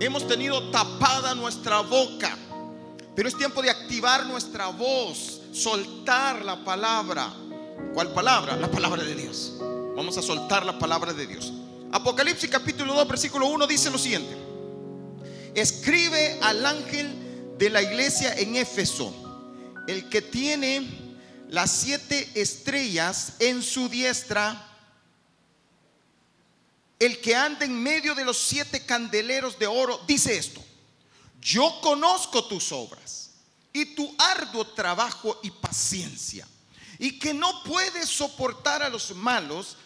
Hemos tenido tapada nuestra boca, pero es tiempo de activar nuestra voz, soltar la palabra. ¿Cuál palabra? La palabra de Dios. Vamos a soltar la palabra de Dios. Apocalipsis capítulo 2, versículo 1 dice lo siguiente. Escribe al ángel de la iglesia en Éfeso, el que tiene las siete estrellas en su diestra el que anda en medio de los siete candeleros de oro, dice esto, yo conozco tus obras y tu arduo trabajo y paciencia, y que no puedes soportar a los malos,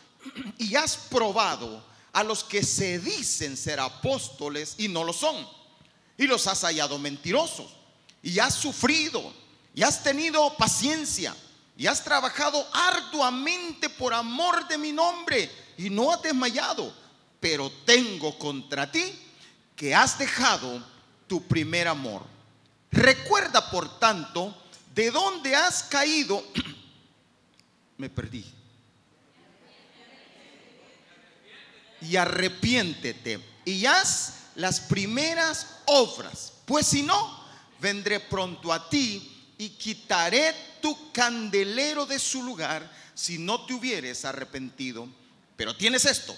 y has probado a los que se dicen ser apóstoles y no lo son, y los has hallado mentirosos, y has sufrido, y has tenido paciencia, y has trabajado arduamente por amor de mi nombre, y no has desmayado pero tengo contra ti que has dejado tu primer amor. Recuerda, por tanto, de dónde has caído. Me perdí. Y arrepiéntete y haz las primeras obras, pues si no, vendré pronto a ti y quitaré tu candelero de su lugar si no te hubieres arrepentido. Pero tienes esto,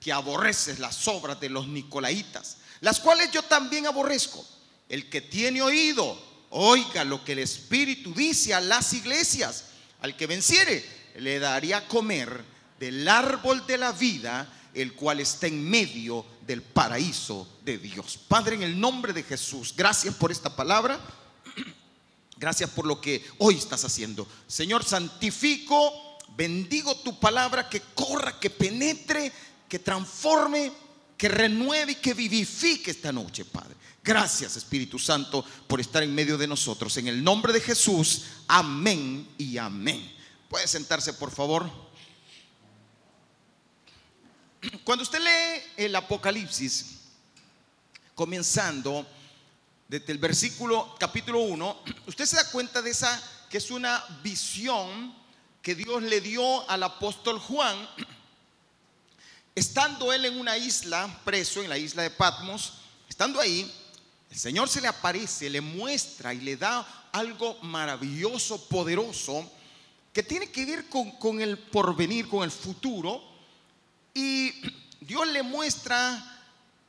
que aborreces las obras de los nicolaitas, las cuales yo también aborrezco. El que tiene oído, oiga lo que el Espíritu dice a las iglesias. Al que venciere, le daría comer del árbol de la vida, el cual está en medio del paraíso de Dios. Padre, en el nombre de Jesús, gracias por esta palabra. Gracias por lo que hoy estás haciendo. Señor, santifico, bendigo tu palabra que corra, que penetre que transforme, que renueve y que vivifique esta noche, Padre. Gracias, Espíritu Santo, por estar en medio de nosotros. En el nombre de Jesús, amén y amén. Puede sentarse, por favor. Cuando usted lee el Apocalipsis, comenzando desde el versículo capítulo 1, usted se da cuenta de esa que es una visión que Dios le dio al apóstol Juan Estando él en una isla, preso en la isla de Patmos, estando ahí, el Señor se le aparece, le muestra y le da algo maravilloso, poderoso, que tiene que ver con, el porvenir, con el futuro. Y Dios le muestra,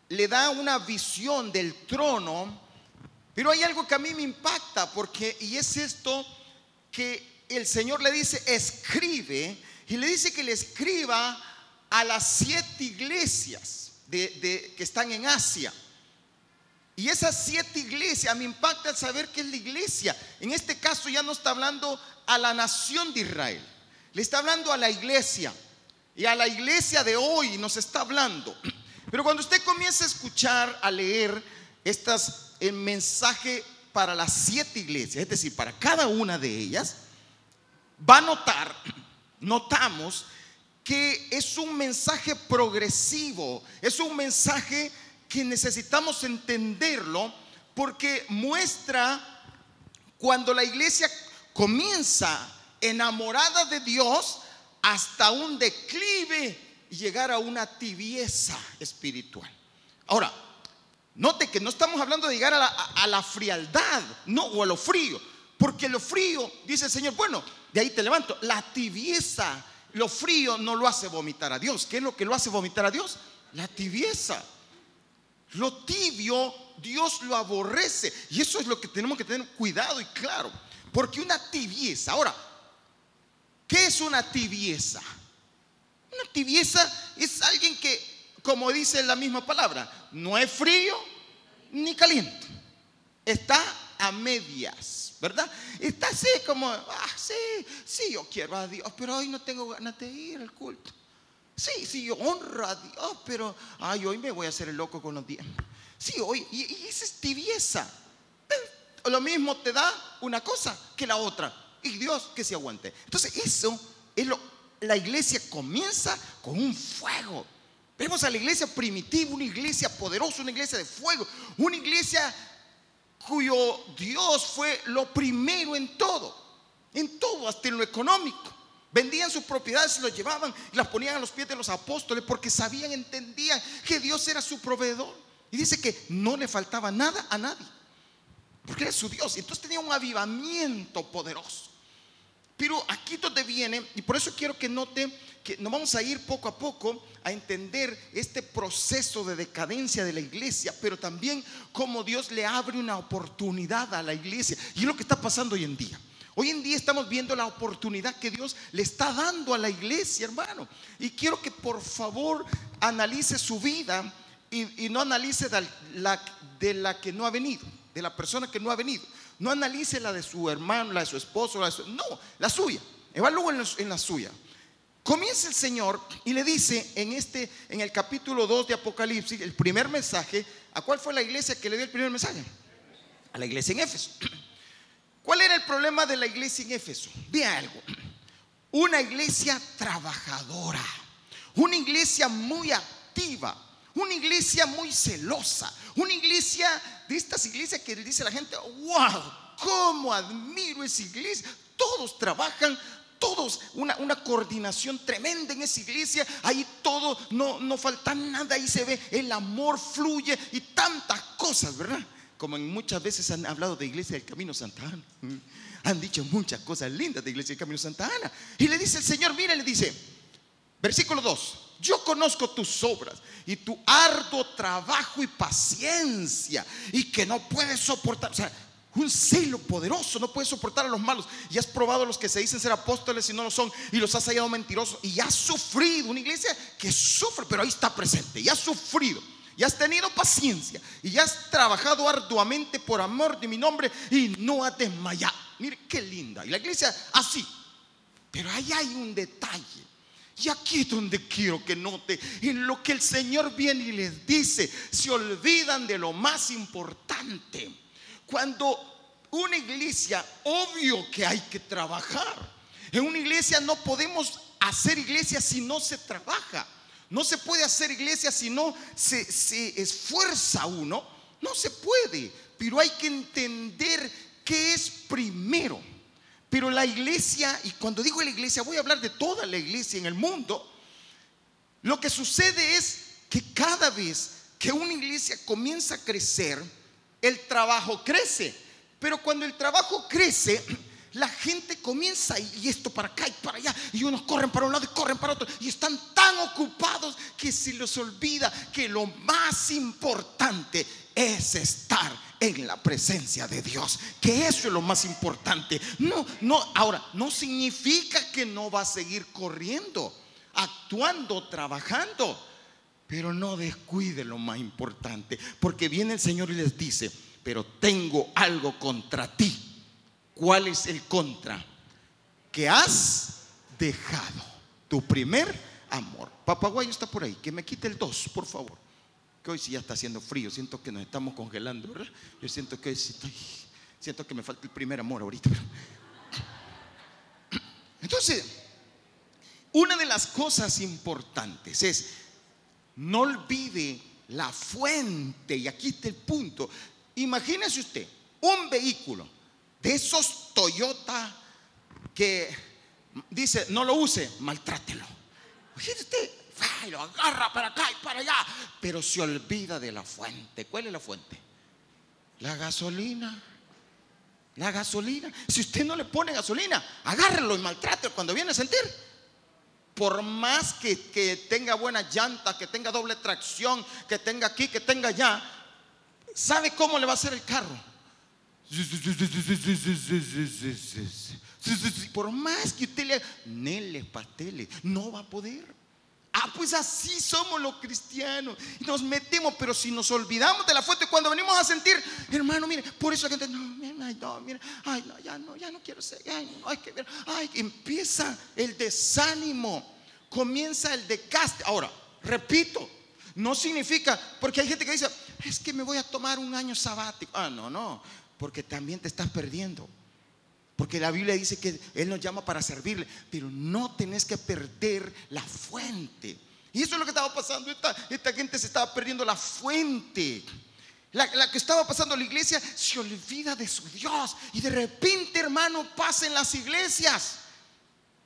le da una visión del trono, pero hay algo que a mí me impacta, porque, y es esto, que el Señor le dice, escribe, y le dice que le escriba a las siete iglesias que están en Asia. Y esas siete iglesias, me impacta saber que es la iglesia. En este caso ya no está hablando a la nación de Israel, le está hablando a la iglesia. Y a la iglesia de hoy nos está hablando. Pero cuando usted comienza a escuchar, a leer estas, el mensaje para las siete iglesias, es decir, para cada una de ellas, va a notar, notamos que es un mensaje progresivo, es un mensaje que necesitamos entenderlo porque muestra cuando la iglesia comienza enamorada de Dios hasta un declive y llegar a una tibieza espiritual. Ahora, note que no estamos hablando de llegar a la, a la frialdad, no, o a lo frío, porque lo frío, dice el Señor, bueno, de ahí te levanto, la tibieza lo frío no lo hace vomitar a Dios. ¿Qué es lo que lo hace vomitar a Dios? La tibieza. Lo tibio, Dios lo aborrece. Y eso es lo que tenemos que tener cuidado y claro. Porque una tibieza, ahora, ¿qué es una tibieza? Una tibieza es alguien que, como dice la misma palabra, no es frío ni caliente. Está a medias. ¿Verdad? Está así como, ah, sí, sí, yo quiero a Dios, pero hoy no tengo ganas de ir al culto. Sí, sí, yo honro a Dios, pero ay, hoy me voy a hacer el loco con los diezmos. Sí, hoy, y, y esa es tibieza. Lo mismo te da una cosa que la otra. Y Dios que se aguante. Entonces, eso es lo. La iglesia comienza con un fuego. Vemos a la iglesia primitiva, una iglesia poderosa, una iglesia de fuego, una iglesia cuyo Dios fue lo primero en todo, en todo, hasta en lo económico. Vendían sus propiedades, se los llevaban y las ponían a los pies de los apóstoles porque sabían, entendían que Dios era su proveedor. Y dice que no le faltaba nada a nadie. Porque era su Dios. Entonces tenía un avivamiento poderoso. Pero aquí donde viene, y por eso quiero que note que nos vamos a ir poco a poco a entender este proceso de decadencia de la iglesia, pero también cómo Dios le abre una oportunidad a la iglesia. Y es lo que está pasando hoy en día. Hoy en día estamos viendo la oportunidad que Dios le está dando a la iglesia, hermano. Y quiero que por favor analice su vida y, no analice de la, de la que no ha venido, de la persona que no ha venido. No analice la de su hermano, la de su esposo, la de su, no, la suya. Evalúe en, la suya. Comienza el Señor y le dice en este en el capítulo 2 de Apocalipsis, el primer mensaje, ¿a cuál fue la iglesia que le dio el primer mensaje? A la iglesia en Éfeso. ¿Cuál era el problema de la iglesia en Éfeso? Vea algo. Una iglesia trabajadora, una iglesia muy activa, una iglesia muy celosa, una iglesia de estas iglesias que dice la gente, wow, cómo admiro esa iglesia. Todos trabajan, todos, una, una, coordinación tremenda en esa iglesia. Ahí todo, no, no falta nada, ahí se ve, el amor fluye y tantas cosas, ¿verdad? Como muchas veces han hablado de iglesia del Camino Santa Ana. Han dicho muchas cosas lindas de iglesia del Camino Santa Ana. Y le dice el Señor, mira, le dice, versículo 2, yo conozco tus obras y tu arduo trabajo y paciencia y que no puedes soportar, o sea, un celo poderoso, no puedes soportar a los malos. Y has probado a los que se dicen ser apóstoles y no lo son, y los has hallado mentirosos, y has sufrido. Una iglesia que sufre, pero ahí está presente, y has sufrido y has tenido paciencia y has trabajado arduamente por amor de mi nombre y no has desmayado. Mire qué linda. Y la iglesia así. Pero ahí hay un detalle. Y aquí es donde quiero que note en lo que el Señor viene y les dice. Se olvidan de lo más importante. Cuando una iglesia, obvio que hay que trabajar. En una iglesia no podemos hacer iglesia si no se trabaja. No se puede hacer iglesia si no se, se esfuerza uno. No se puede. Pero hay que entender qué es primero. Pero la iglesia, y cuando digo la iglesia, voy a hablar de toda la iglesia en el mundo. Lo que sucede es que cada vez que una iglesia comienza a crecer, el trabajo crece. Pero cuando el trabajo crece, la gente comienza y esto para acá y para allá, y unos corren para un lado y corren para otro, y están tan ocupados que se les olvida que lo más importante es estar en la presencia de Dios, que eso es lo más importante. No, no, ahora, no significa que no va a seguir corriendo, actuando, trabajando, pero no descuide lo más importante, porque viene el Señor y les dice, pero tengo algo contra ti ¿Cuál es el contra? Que has dejado tu primer amor. Papaguayo está por ahí, que me quite el 2, por favor. Que hoy sí ya está haciendo frío, siento que nos estamos congelando, ¿verdad? Yo siento que hoy sí estoy, siento que me falta el primer amor ahorita. Entonces, una de las cosas importantes es, no olvide la fuente, y aquí está el punto. Imagínese usted, un vehículo de esos Toyota que dice, no lo use, maltrátelo. Usted lo agarra para acá y para allá, pero se olvida de la fuente. ¿Cuál es la fuente? La gasolina. La gasolina. Si usted no le pone gasolina, agárrelo y maltrátelo cuando viene a sentir. Por más que, que tenga buena llanta, que tenga doble tracción, que tenga aquí, que tenga allá, ¿sabe cómo le va a hacer el carro? Por más que usted le nele, patele, no va a poder. Ah, pues así somos los cristianos. Nos metemos, pero si nos olvidamos de la fuente, cuando venimos a sentir, hermano, mire, por eso la gente, no, mira, no, mira, ay, no, ya no, ya no quiero ser, ay, no, hay que ver, ay, empieza el desánimo, comienza el decaste. Ahora, repito, no significa, porque hay gente que dice, es que me voy a tomar un año sabático. Ah, no, no porque también te estás perdiendo. Porque la Biblia dice que Él nos llama para servirle, pero no tenés que perder la fuente. Y eso es lo que estaba pasando. Esta, gente se estaba perdiendo la fuente. La, la, que estaba pasando la iglesia se olvida de su Dios. Y de repente, hermano, pasa en las iglesias.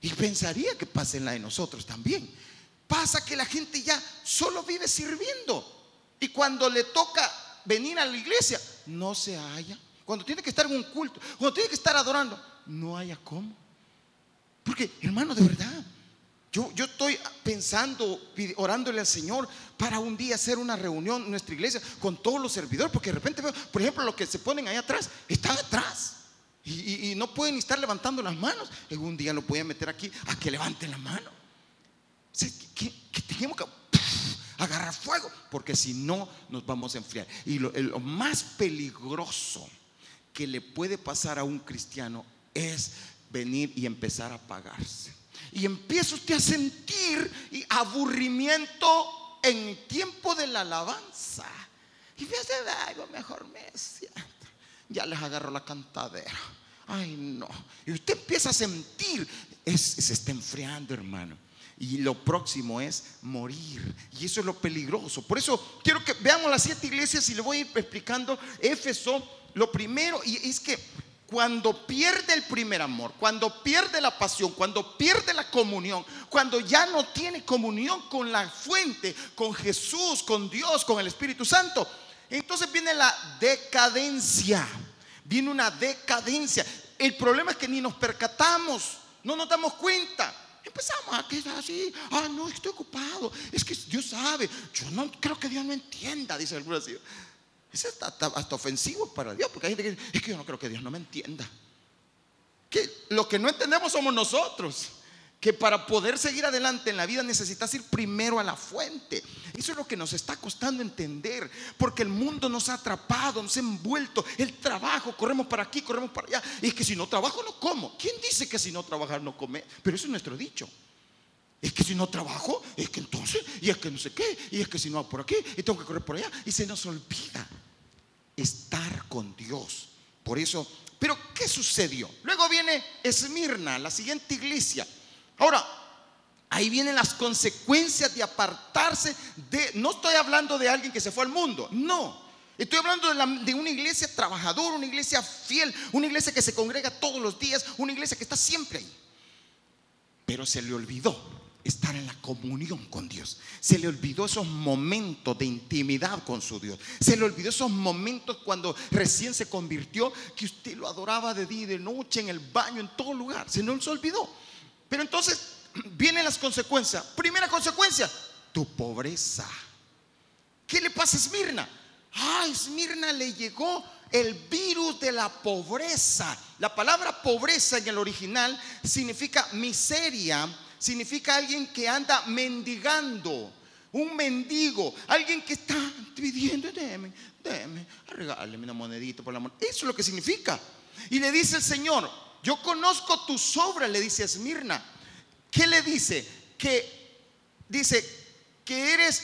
Y pensaría que pasa en la de nosotros también. Pasa que la gente ya solo vive sirviendo. Y cuando le toca venir a la iglesia, no se halla. Cuando tiene que estar en un culto, cuando tiene que estar adorando, no haya cómo. Porque, hermano, de verdad, yo, yo estoy pensando, orándole al Señor para un día hacer una reunión en nuestra iglesia con todos los servidores, porque de repente veo, por ejemplo, los que se ponen ahí atrás, están atrás. Y, no pueden estar levantando las manos. En un día lo voy a meter aquí a que levanten la mano. que, que, tenemos que agarrar fuego, porque si no nos vamos a enfriar. Y lo más peligroso que le puede pasar a un cristiano es venir y empezar a apagarse. Y empieza usted a sentir aburrimiento en tiempo de la alabanza. Y fíjese, algo mejor me siento. Ya les agarro la cantadera. Ay, no. Y usted empieza a sentir, se está enfriando, hermano. Y lo próximo es morir. Y eso es lo peligroso. Por eso quiero que veamos las siete iglesias y le voy a ir explicando. Éfeso, lo primero, es que cuando pierde el primer amor, cuando pierde la pasión, cuando pierde la comunión, cuando ya no tiene comunión con la fuente, con Jesús, con Dios, con el Espíritu Santo, entonces viene la decadencia. Viene una decadencia. El problema es que ni nos percatamos, no nos damos cuenta. Empezamos a quedar así, ah, no, estoy ocupado. Es que Dios sabe, yo no creo que Dios no entienda, dice el así. Eso está, hasta ofensivo para Dios, porque hay gente que dice, es que yo no creo que Dios no me entienda. Que lo que no entendemos somos nosotros. Que para poder seguir adelante en la vida necesitas ir primero a la fuente. Eso es lo que nos está costando entender, porque el mundo nos ha atrapado, nos ha envuelto. El trabajo, corremos para aquí, corremos para allá. Y es que si no trabajo, no como. ¿Quién dice que si no trabajar, no come? Pero eso es nuestro dicho. Es que si no trabajo, es que entonces, y es que no sé qué, y es que si no por aquí, y tengo que correr por allá, y se nos olvida estar con Dios. Por eso, pero ¿qué sucedió? Luego viene Esmirna, la siguiente iglesia. Ahora, ahí vienen las consecuencias de apartarse de, no estoy hablando de alguien que se fue al mundo, no. Estoy hablando de, de una iglesia trabajadora, una iglesia fiel, una iglesia que se congrega todos los días, una iglesia que está siempre ahí. Pero se le olvidó estar en la comunión con Dios. Se le olvidó esos momentos de intimidad con su Dios. Se le olvidó esos momentos cuando recién se convirtió, que usted lo adoraba de día y de noche, en el baño, en todo lugar. Se nos olvidó. Pero entonces vienen las consecuencias. Primera consecuencia, tu pobreza. ¿Qué le pasa a Esmirna? Ah, Esmirna le llegó el virus de la pobreza. La palabra pobreza en el original significa miseria significa alguien que anda mendigando. Un mendigo, alguien que está pidiendo, déme, déme, regáleme una monedita por la moneda. Eso es lo que significa. Y le dice el Señor, yo conozco tus obras, le dice a Esmirna. ¿Qué le dice? Que dice que eres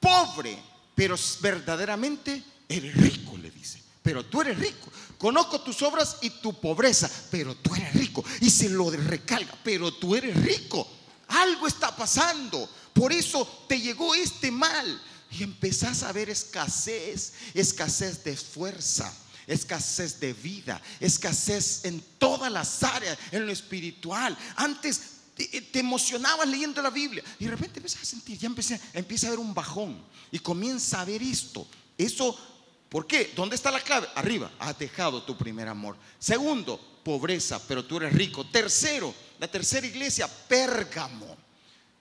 pobre, pero verdaderamente eres rico, le dice. Pero tú eres rico. Conozco tus obras y tu pobreza, pero tú eres rico. Y se lo recalga, pero tú eres rico. Algo está pasando. Por eso te llegó este mal. Y empezás a ver escasez, escasez de fuerza, escasez de vida, escasez en todas las áreas, en lo espiritual. Antes te, emocionabas leyendo la Biblia y de repente empiezas a sentir, ya empecé, empieza a ver un bajón y comienza a ver esto. Eso ¿Por qué? ¿Dónde está la clave? Arriba, has dejado tu primer amor. Segundo, pobreza, pero tú eres rico. Tercero, la tercera iglesia, Pérgamo.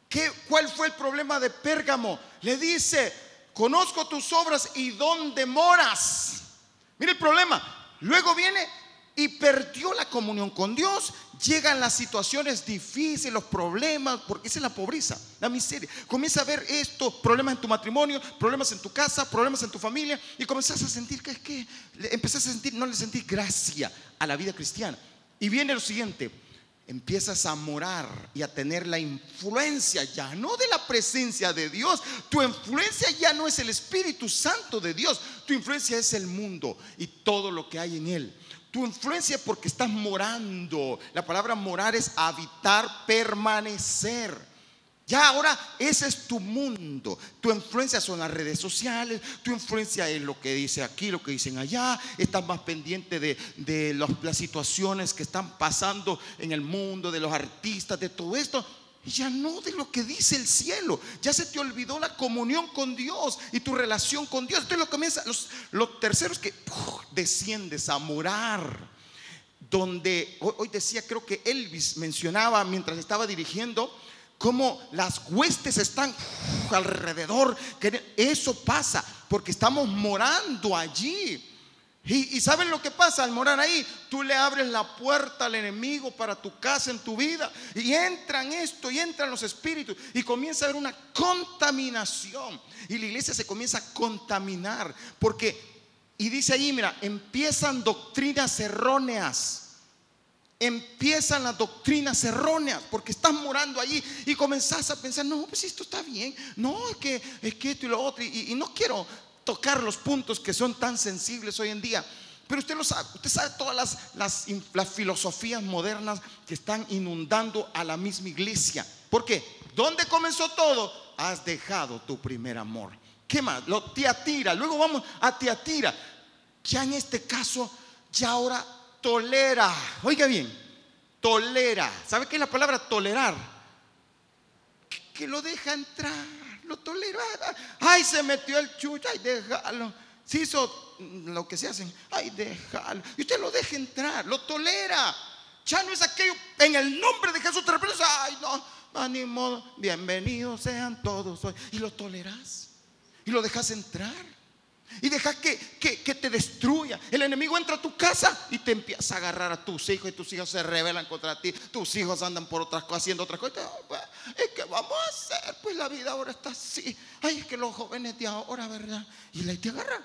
¿Qué, ¿Cuál fue el problema de Pérgamo? Le dice, conozco tus obras y dónde moras. Mire el problema. Luego viene y perdió la comunión con Dios, llegan las situaciones difíciles, los problemas, porque esa es la pobreza, la miseria. Comienza a ver esto, problemas en tu matrimonio, problemas en tu casa, problemas en tu familia, y comenzás a sentir que es que empezás a sentir, no le sentís gracia a la vida cristiana. Y viene lo siguiente, empiezas a morar y a tener la influencia ya no de la presencia de Dios. Tu influencia ya no es el Espíritu Santo de Dios. Tu influencia es el mundo y todo lo que hay en él. Tu influencia porque estás morando. La palabra morar es habitar, permanecer. Ya ahora ese es tu mundo. Tu influencia son las redes sociales, tu influencia es lo que dice aquí, lo que dicen allá. Estás más pendiente de, las situaciones que están pasando en el mundo, de los artistas, de todo esto. Ya no de lo que dice el cielo. Ya se te olvidó la comunión con Dios y tu relación con Dios. Entonces lo comienza, los, los terceros que desciendes a morar. Donde hoy, decía, creo que Elvis mencionaba mientras estaba dirigiendo, cómo las huestes están alrededor. Que eso pasa porque estamos morando allí. Y, saben lo que pasa al morar ahí, tú le abres la puerta al enemigo para tu casa, en tu vida, y entran esto, y entran los espíritus, y comienza a haber una contaminación. Y la iglesia se comienza a contaminar, porque, y dice ahí, mira, empiezan doctrinas erróneas. Empiezan las doctrinas erróneas porque estás morando allí y comenzás a pensar, no, pues esto está bien, no, es que, es que esto y lo otro, y, no quiero tocar los puntos que son tan sensibles hoy en día, pero usted lo sabe, usted sabe todas las, las, filosofías modernas que están inundando a la misma iglesia. ¿Por qué? ¿Dónde comenzó todo? Has dejado tu primer amor. ¿Qué más? Lo Tiatira, luego vamos a Tiatira. Ya en este caso, ya ahora tolera. Oiga bien, tolera. ¿Sabe qué es la palabra tolerar? Que, lo deja entrar, lo tolera. Ay, se metió el chucho, ay, déjalo. Se hizo lo que se hacen, ay, déjalo. Y usted lo deja entrar, lo tolera. Ya no es aquello, en el nombre de Jesús te ay, no, ánimo, bienvenidos sean todos hoy. Y lo toleras, y lo dejas entrar. Y deja que, que, te destruya. El enemigo entra a tu casa y te empieza a agarrar a tus hijos y tus hijos se rebelan contra ti. Tus hijos andan por otras cosas, haciendo otras cosas. Pues, ¿Y qué vamos a hacer? Pues la vida ahora está así. Ay, es que los jóvenes de ahora, ¿verdad? Y te agarra.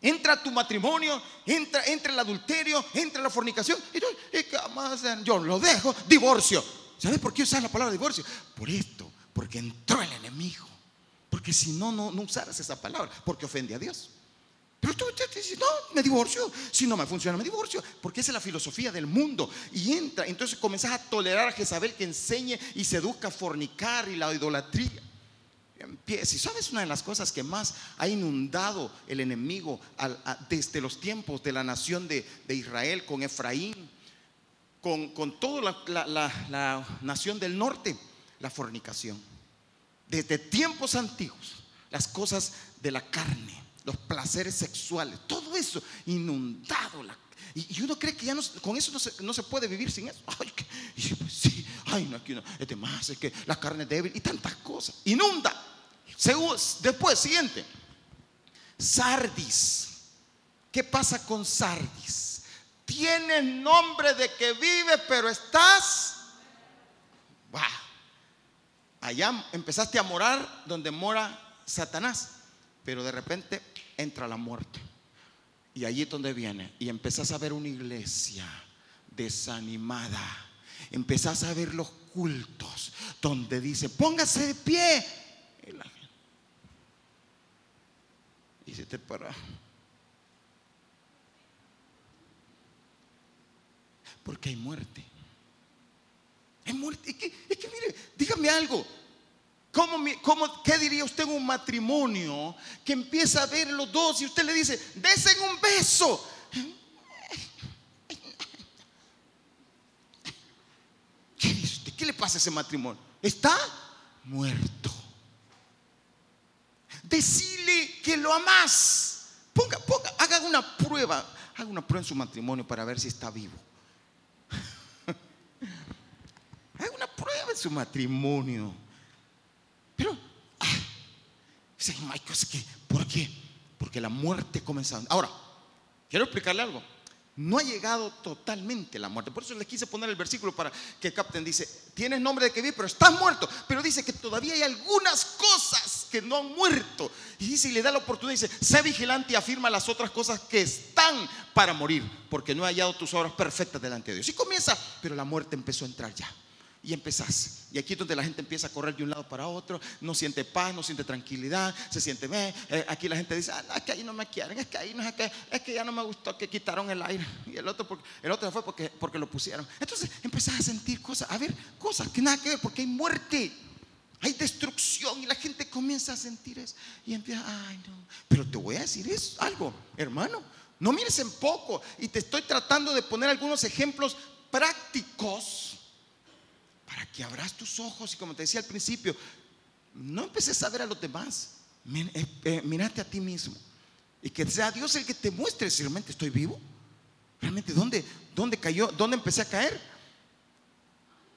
Entra tu matrimonio, entra, entra el adulterio, entra la fornicación. ¿Y, ¿Y qué vamos a hacer? Yo lo dejo. Divorcio. ¿Sabes por qué usas la palabra divorcio? Por esto, porque entró el enemigo. Porque si no, no, usaras esa palabra, porque ofende a Dios. Pero tú, te dices, no, me divorcio. Si no me funciona, me divorcio. Porque esa es la filosofía del mundo. Y entra, entonces comenzás a tolerar a Jezabel que enseñe y seduzca a fornicar y la idolatría. Empieza. Y sabes una de las cosas que más ha inundado el enemigo desde los tiempos de la nación de, Israel con Efraín, con, con toda la nación del norte, la fornicación desde tiempos antiguos, las cosas de la carne, los placeres sexuales, todo eso inundado. y, uno cree que ya no, con eso no se, puede vivir sin eso. Ay, y pues sí, ay, no, aquí no, es de más, es que la carne es débil y tantas cosas. Inunda. Después, siguiente. Sardis. ¿Qué pasa con Sardis? Tienes nombre de que vive, pero estás. Wow allá empezaste a morar donde mora Satanás, pero de repente entra la muerte. Y allí es donde viene. Y empezás a ver una iglesia desanimada. Empezás a ver los cultos donde dice, póngase de pie. Y, se te para. Porque hay muerte. Es que, mire, dígame algo. ¿Cómo, cómo, ¿Qué diría usted en un matrimonio que empieza a ver los dos y usted le dice, desen un beso? ¿Qué? ¿Qué le pasa a ese matrimonio? Está muerto. Decile que lo amas. Ponga, ponga, haga una prueba. Haga una prueba en su matrimonio para ver si está vivo. Haga una prueba en su matrimonio. Pero, ah, ¿por qué? Porque la muerte comenzó. Ahora, quiero explicarle algo. No ha llegado totalmente la muerte. Por eso les quise poner el versículo para que capten. Dice, tienes nombre de que vi, pero estás muerto. Pero dice que todavía hay algunas cosas que no han muerto. Y dice, le da la oportunidad, dice, sé vigilante y afirma las otras cosas que están para morir, porque no he hallado tus obras perfectas delante de Dios. Y comienza, pero la muerte empezó a entrar ya y empezás. Y aquí es donde la gente empieza a correr de un lado para otro, no siente paz, no siente tranquilidad, se siente, eh, aquí la gente dice, ah, es que ahí no me quieren, es que ahí no es que, es que ya no me gustó que quitaron el aire. Y el otro, el otro fue porque, porque lo pusieron. Entonces empezás a sentir cosas, a ver, cosas que nada que ver, porque hay muerte, hay destrucción y la gente comienza a sentir eso. Y empieza, ay no, pero te voy a decir algo, hermano, no mires en poco. Y te estoy tratando de poner algunos ejemplos prácticos que abras tus ojos y como te decía al principio, no empeces a ver a los demás. Eh, eh, mírate a ti mismo. Y que sea Dios el que te muestre si realmente estoy vivo. Realmente, ¿dónde, dónde cayó? ¿Dónde empecé a caer?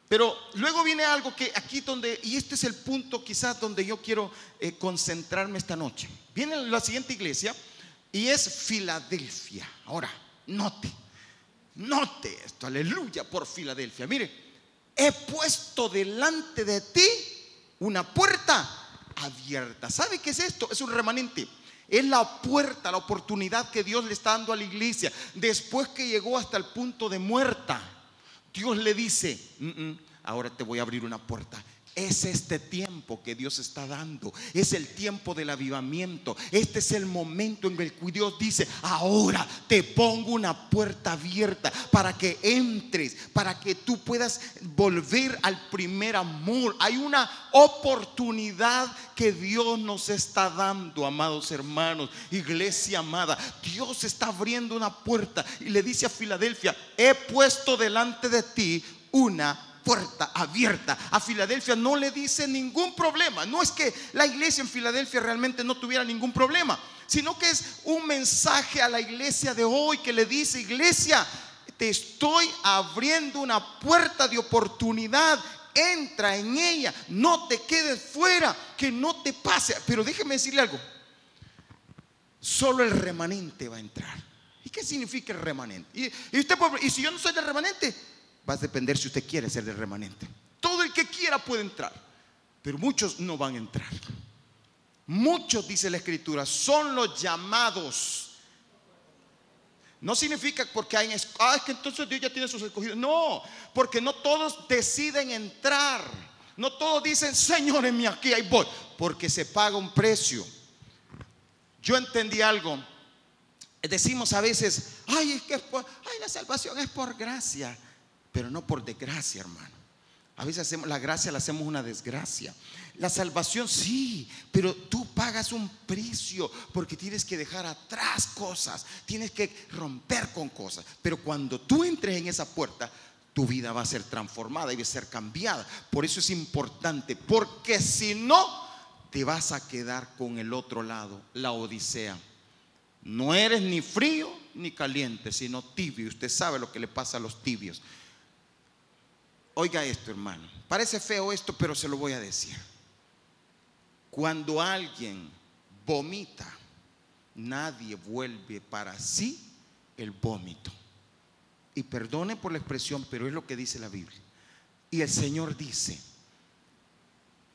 Pero luego viene algo que aquí donde, y este es el punto quizás donde yo quiero eh, concentrarme esta noche. Viene la siguiente iglesia y es Filadelfia. Ahora, note, note esto, aleluya por Filadelfia. Mire, he puesto delante de ti una puerta abierta. ¿Sabe qué es esto? Es un remanente. Es la puerta, la oportunidad que Dios le está dando a la iglesia. Después que llegó hasta el punto de muerta, Dios le dice, mm, mm, ahora te voy a abrir una puerta es este tiempo que Dios está dando. Es el tiempo del avivamiento. Este es el momento en el que Dios dice, ahora te pongo una puerta abierta para que entres, para que tú puedas volver al primer amor. Hay una oportunidad que Dios nos está dando, amados hermanos, iglesia amada. Dios está abriendo una puerta y le dice a Filadelfia, he puesto delante de ti una puerta abierta. A Filadelfia no le dice ningún problema. No es que la iglesia en Filadelfia realmente no tuviera ningún problema, sino que es un mensaje a la iglesia de hoy que le dice, iglesia, te estoy abriendo una puerta de oportunidad. Entra en ella, no te quedes fuera, que no te pase. Pero déjeme decirle algo. Solo el remanente va a entrar. ¿Y qué significa el remanente? Y, usted, y si yo no soy el remanente, va a depender si usted quiere ser del remanente. Todo el que quiera puede entrar, pero muchos no van a entrar. Muchos, dice la escritura, son los llamados. No significa porque hay, ah, es que entonces Dios ya tiene sus escogidos. No, porque no todos deciden entrar. No todos dicen, Señor, en mí aquí, ahí voy. Porque se paga un precio. Yo entendí algo. Decimos a veces, ay, es que ay, la salvación es por gracia pero no por desgracia, hermano. A veces hacemos la gracia, la hacemos una desgracia. La salvación sí, pero tú pagas un precio porque tienes que dejar atrás cosas, tienes que romper con cosas. Pero cuando tú entres en esa puerta, tu vida va a ser transformada y va a ser cambiada. Por eso es importante, porque si no, te vas a quedar con el otro lado, la odisea. No eres ni frío ni caliente, sino tibio. Usted sabe lo que le pasa a los tibios. Oiga esto, hermano. Parece feo esto, pero se lo voy a decir. Cuando alguien vomita, nadie vuelve para sí el vómito. Y perdone por la expresión, pero es lo que dice la Biblia. Y el Señor dice,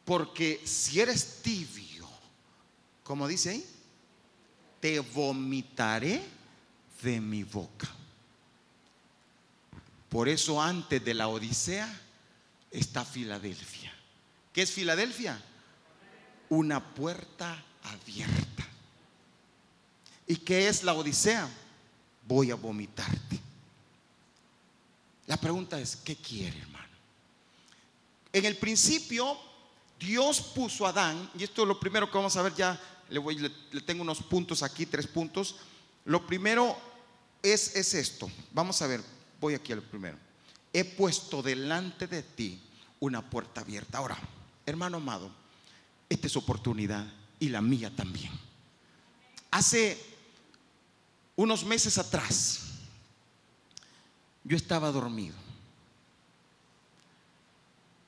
porque si eres tibio, como dice ahí, te vomitaré de mi boca. Por eso antes de la Odisea está Filadelfia. ¿Qué es Filadelfia? Una puerta abierta. ¿Y qué es la Odisea? Voy a vomitarte. La pregunta es, ¿qué quiere, hermano? En el principio, Dios puso a Adán, y esto es lo primero que vamos a ver ya, le, voy, le, tengo unos puntos aquí, tres puntos. Lo primero es, es esto. Vamos a ver, voy aquí al primero. He puesto delante de ti una puerta abierta. Ahora, hermano amado, esta es oportunidad y la mía también. Hace unos meses atrás, yo estaba dormido.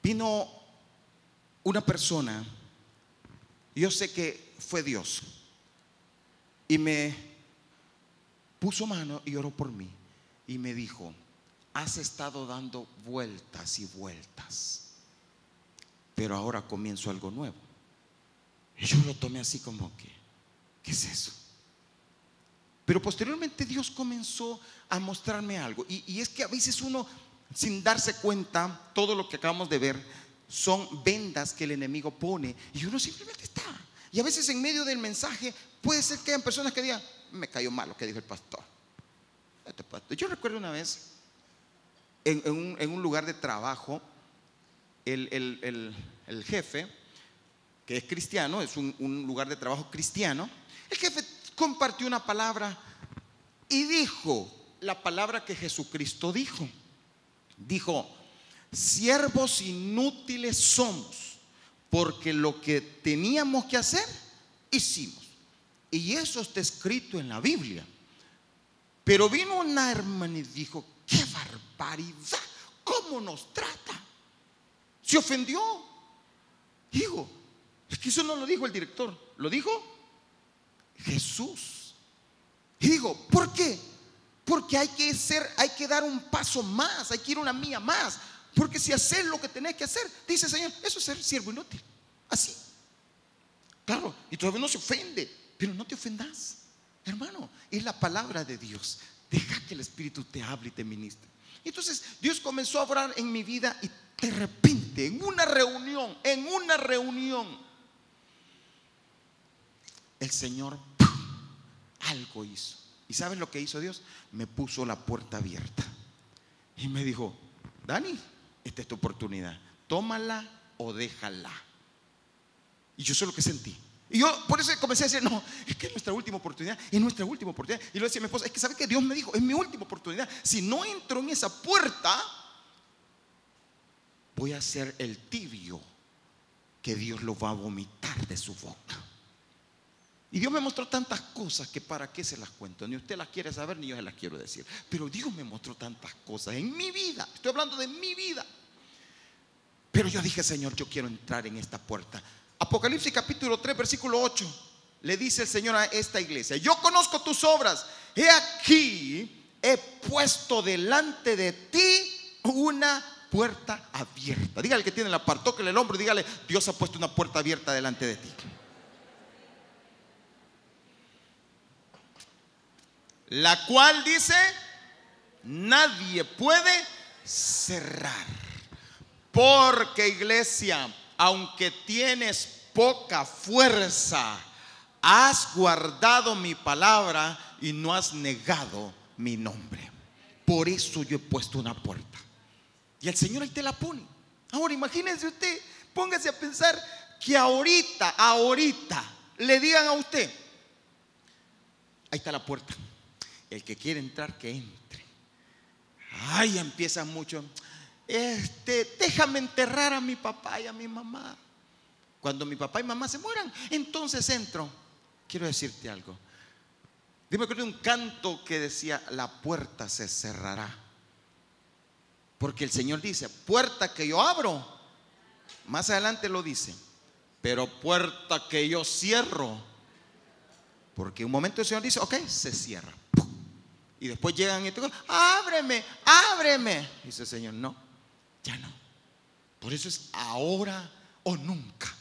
Vino una persona, yo sé que fue Dios, y me puso mano y oró por mí y me dijo, has estado dando vueltas y vueltas, pero ahora comienzo algo nuevo. Y yo lo tomé así como que, ¿qué es eso? Pero posteriormente Dios comenzó a mostrarme algo. Y, y, es que a veces uno, sin darse cuenta, todo lo que acabamos de ver son vendas que el enemigo pone. Y uno simplemente está. Y a veces en medio del mensaje puede ser que hayan personas que digan, me cayó mal lo que dijo el pastor. Yo recuerdo una vez en, un, lugar de trabajo, el, jefe, que es cristiano, es un, un lugar de trabajo cristiano, el jefe compartió una palabra y dijo la palabra que Jesucristo dijo. Dijo, siervos inútiles somos, porque lo que teníamos que hacer, hicimos. Y eso está escrito en la Biblia. Pero vino una hermana y dijo, qué barbaridad, ¿cómo nos trata? Se ofendió. Digo, es que eso no lo dijo el director, lo dijo Jesús. Digo, ¿por qué? Porque hay que ser, hay que dar un paso más, hay que ir una mía más. Porque si haces lo que tenés que hacer, dice el Señor, eso es ser siervo inútil. Así. Claro, y todavía no se ofende, pero no te ofendas. Hermano, es la palabra de Dios. Deja que el Espíritu te hable y te ministre. Entonces Dios comenzó a obrar en mi vida y de repente, en una reunión, en una reunión, el Señor algo hizo. ¿Y sabes lo que hizo Dios? Me puso la puerta abierta. Y me dijo, Dani, esta es tu oportunidad. Tómala o déjala. Y yo sé lo que sentí. Y yo por eso comencé a decir, no, es que es nuestra última oportunidad, es nuestra última oportunidad. Y lo decía a mi esposa, es que sabe que Dios me dijo, es mi última oportunidad. Si no entro en esa puerta, voy a ser el tibio que Dios lo va a vomitar de su boca. Y Dios me mostró tantas cosas que para qué se las cuento. Ni usted las quiere saber, ni yo se las quiero decir. Pero Dios me mostró tantas cosas en mi vida. Estoy hablando de mi vida. Pero yo dije, Señor, yo quiero entrar en esta puerta. Apocalipsis capítulo 3, versículo 8. Le dice el Señor a esta iglesia, yo conozco tus obras. He aquí, he puesto delante de ti una puerta abierta. Dígale que tiene la par, tóquele el hombro dígale, Dios ha puesto una puerta abierta delante de ti. La cual dice, nadie puede cerrar. Porque iglesia, aunque tienes poca fuerza, has guardado mi palabra y no has negado mi nombre. Por eso yo he puesto una puerta. Y el Señor ahí te la pone. Ahora imagínense usted, póngase a pensar que ahorita, ahorita, le digan a usted, ahí está la puerta. El que quiere entrar, que entre. Ay, empieza mucho. Este, déjame enterrar a mi papá y a mi mamá. Cuando mi papá y mamá se mueran, entonces entro. Quiero decirte algo. Dime que un canto que decía, la puerta se cerrará. Porque el Señor dice, puerta que yo abro. Más adelante lo dice, pero puerta que yo cierro. Porque un momento el Señor dice, ok, se cierra. Y después llegan y te dicen, ábreme, ábreme. Dice el Señor, no, ya no. Por eso es ahora o nunca.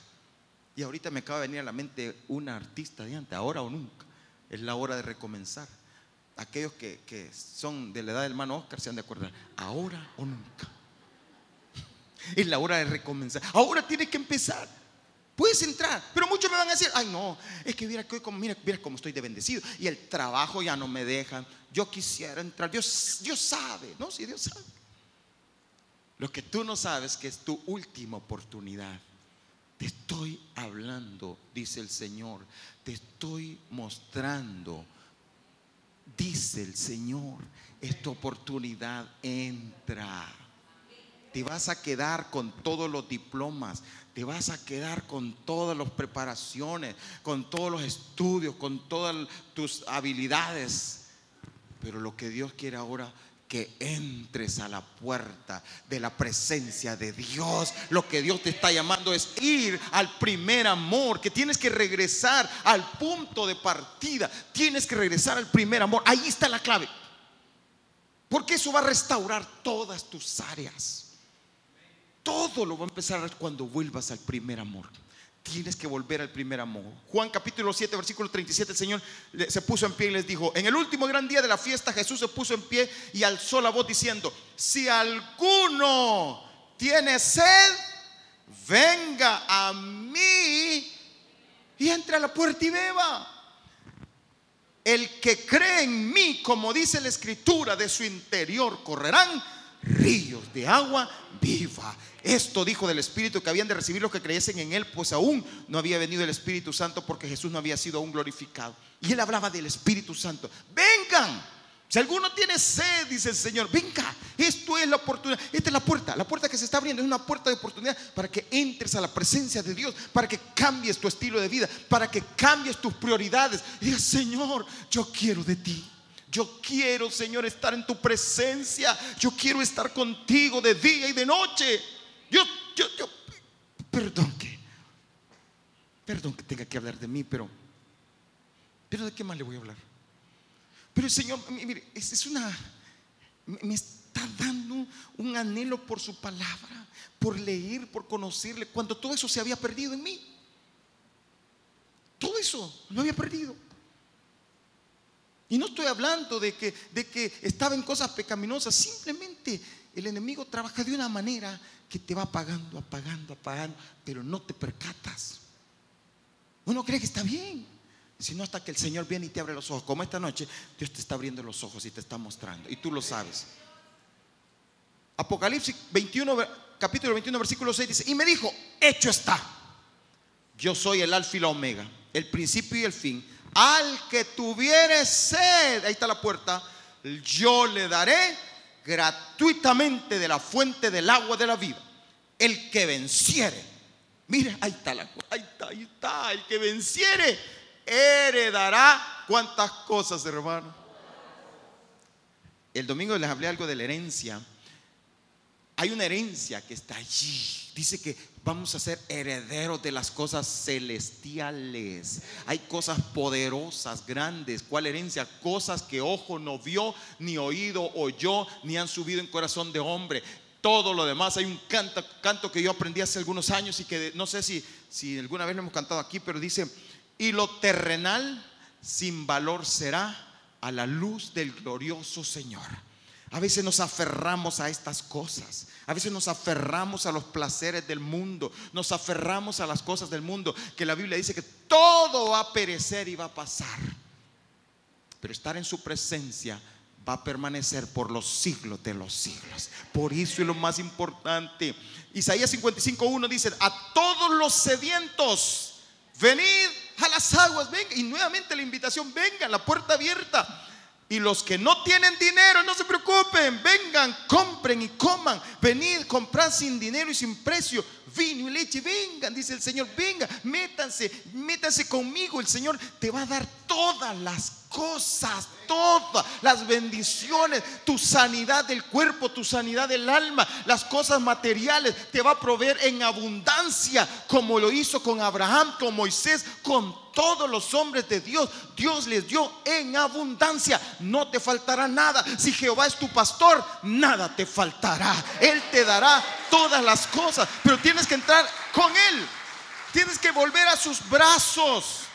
Y ahorita me acaba de venir a la mente una artista de antes, ahora o nunca. Es la hora de recomenzar. Aquellos que, que son de la edad del hermano Oscar se han de acordar, ahora o nunca. Es la hora de recomenzar. Ahora tienes que empezar. Puedes entrar, pero muchos me van a decir, ay no, es que mira, como, mira, mira cómo estoy de bendecido y el trabajo ya no me deja. Yo quisiera entrar, Dios, Dios sabe, ¿no? Sí, Dios sabe. Lo que tú no sabes que es tu última oportunidad. Te estoy hablando, dice el Señor, te estoy mostrando, dice el Señor, esta oportunidad entra. Te vas a quedar con todos los diplomas, te vas a quedar con todas las preparaciones, con todos los estudios, con todas tus habilidades. Pero lo que Dios quiere ahora que entres a la puerta de la presencia de Dios. Lo que Dios te está llamando es ir al primer amor, que tienes que regresar al punto de partida. Tienes que regresar al primer amor. Ahí está la clave. Porque eso va a restaurar todas tus áreas. Todo lo va a empezar cuando vuelvas al primer amor. Tienes que volver al primer amor. Juan capítulo 7, versículo 37, el Señor se puso en pie y les dijo, en el último gran día de la fiesta Jesús se puso en pie y alzó la voz diciendo, si alguno tiene sed, venga a mí y entre a la puerta y beba. El que cree en mí, como dice la escritura, de su interior correrán ríos de agua viva. Esto dijo del Espíritu que habían de recibir los que creyesen en Él, pues aún no había venido el Espíritu Santo porque Jesús no había sido aún glorificado. Y Él hablaba del Espíritu Santo. Vengan, Si alguno tiene sed, dice el Señor, venga, esto es la oportunidad, esta es la puerta, la puerta que se está abriendo es una puerta de oportunidad para que entres a la presencia de Dios, para que cambies tu estilo de vida, para que cambies tus prioridades. Y digas, Señor, yo quiero de ti. Yo quiero, Señor, estar en tu presencia. Yo quiero estar contigo de día y de noche. Yo, yo, yo, perdón que, perdón que tenga que hablar de mí, pero, pero ¿de qué más le voy a hablar? Pero el Señor, mire, es, una, me está dando un anhelo por su palabra, por leer, por conocerle, cuando todo eso se había perdido en mí. Todo eso lo había perdido. Y no estoy hablando de que, de que estaba en cosas pecaminosas, simplemente el enemigo trabaja de una manera que te va apagando, apagando, apagando, pero no te percatas. Uno cree que está bien sino hasta que el Señor viene y te abre los ojos. Como esta noche, Dios te está abriendo los ojos y te está mostrando. Y tú lo sabes. Apocalipsis 21, capítulo 21, versículo 6 dice, y me dijo, hecho está. Yo soy el alfa y la omega, el principio y el fin. Al que tuviere sed, ahí está la puerta, yo le daré gratuitamente de la fuente del agua de la vida. El que venciere, mire, ahí está la, ahí está, ahí está, el que venciere heredará cuántas cosas, hermano. El domingo les hablé algo de la herencia. Hay una herencia que está allí. Dice que vamos a ser herederos de las cosas celestiales. Hay cosas poderosas, grandes. ¿Cuál herencia? Cosas que ojo no vio, ni oído oyó, ni han subido en corazón de hombre. Todo lo demás, hay un canto, que yo aprendí hace algunos años y que no sé si, si alguna vez lo hemos cantado aquí, pero dice, y lo terrenal sin valor será a la luz del glorioso Señor. A veces nos aferramos a estas cosas. A veces nos aferramos a los placeres del mundo. Nos aferramos a las cosas del mundo. Que la Biblia dice que todo va a perecer y va a pasar. Pero estar en su presencia va a permanecer por los siglos de los siglos. Por eso es lo más importante. Isaías 55.1 dice, a todos los sedientos, venid a las aguas, venga. Y nuevamente la invitación, vengan, la puerta abierta. Y los que no tienen dinero, no se preocupen, vengan, compren y coman. Venid, comprad sin dinero y sin precio vino y leche. Vengan, dice el Señor, venga, métanse, métanse conmigo. El Señor te va a dar todas las cosas, todas las bendiciones, tu sanidad del cuerpo, tu sanidad del alma, las cosas materiales, te va a proveer en abundancia, como lo hizo con Abraham, con Moisés, con todos los hombres de Dios, Dios les dio en abundancia. No te faltará nada. Si Jehová es tu pastor, nada te faltará. Él te dará todas las cosas. Pero tienes que entrar con Él. Tienes que volver a sus brazos.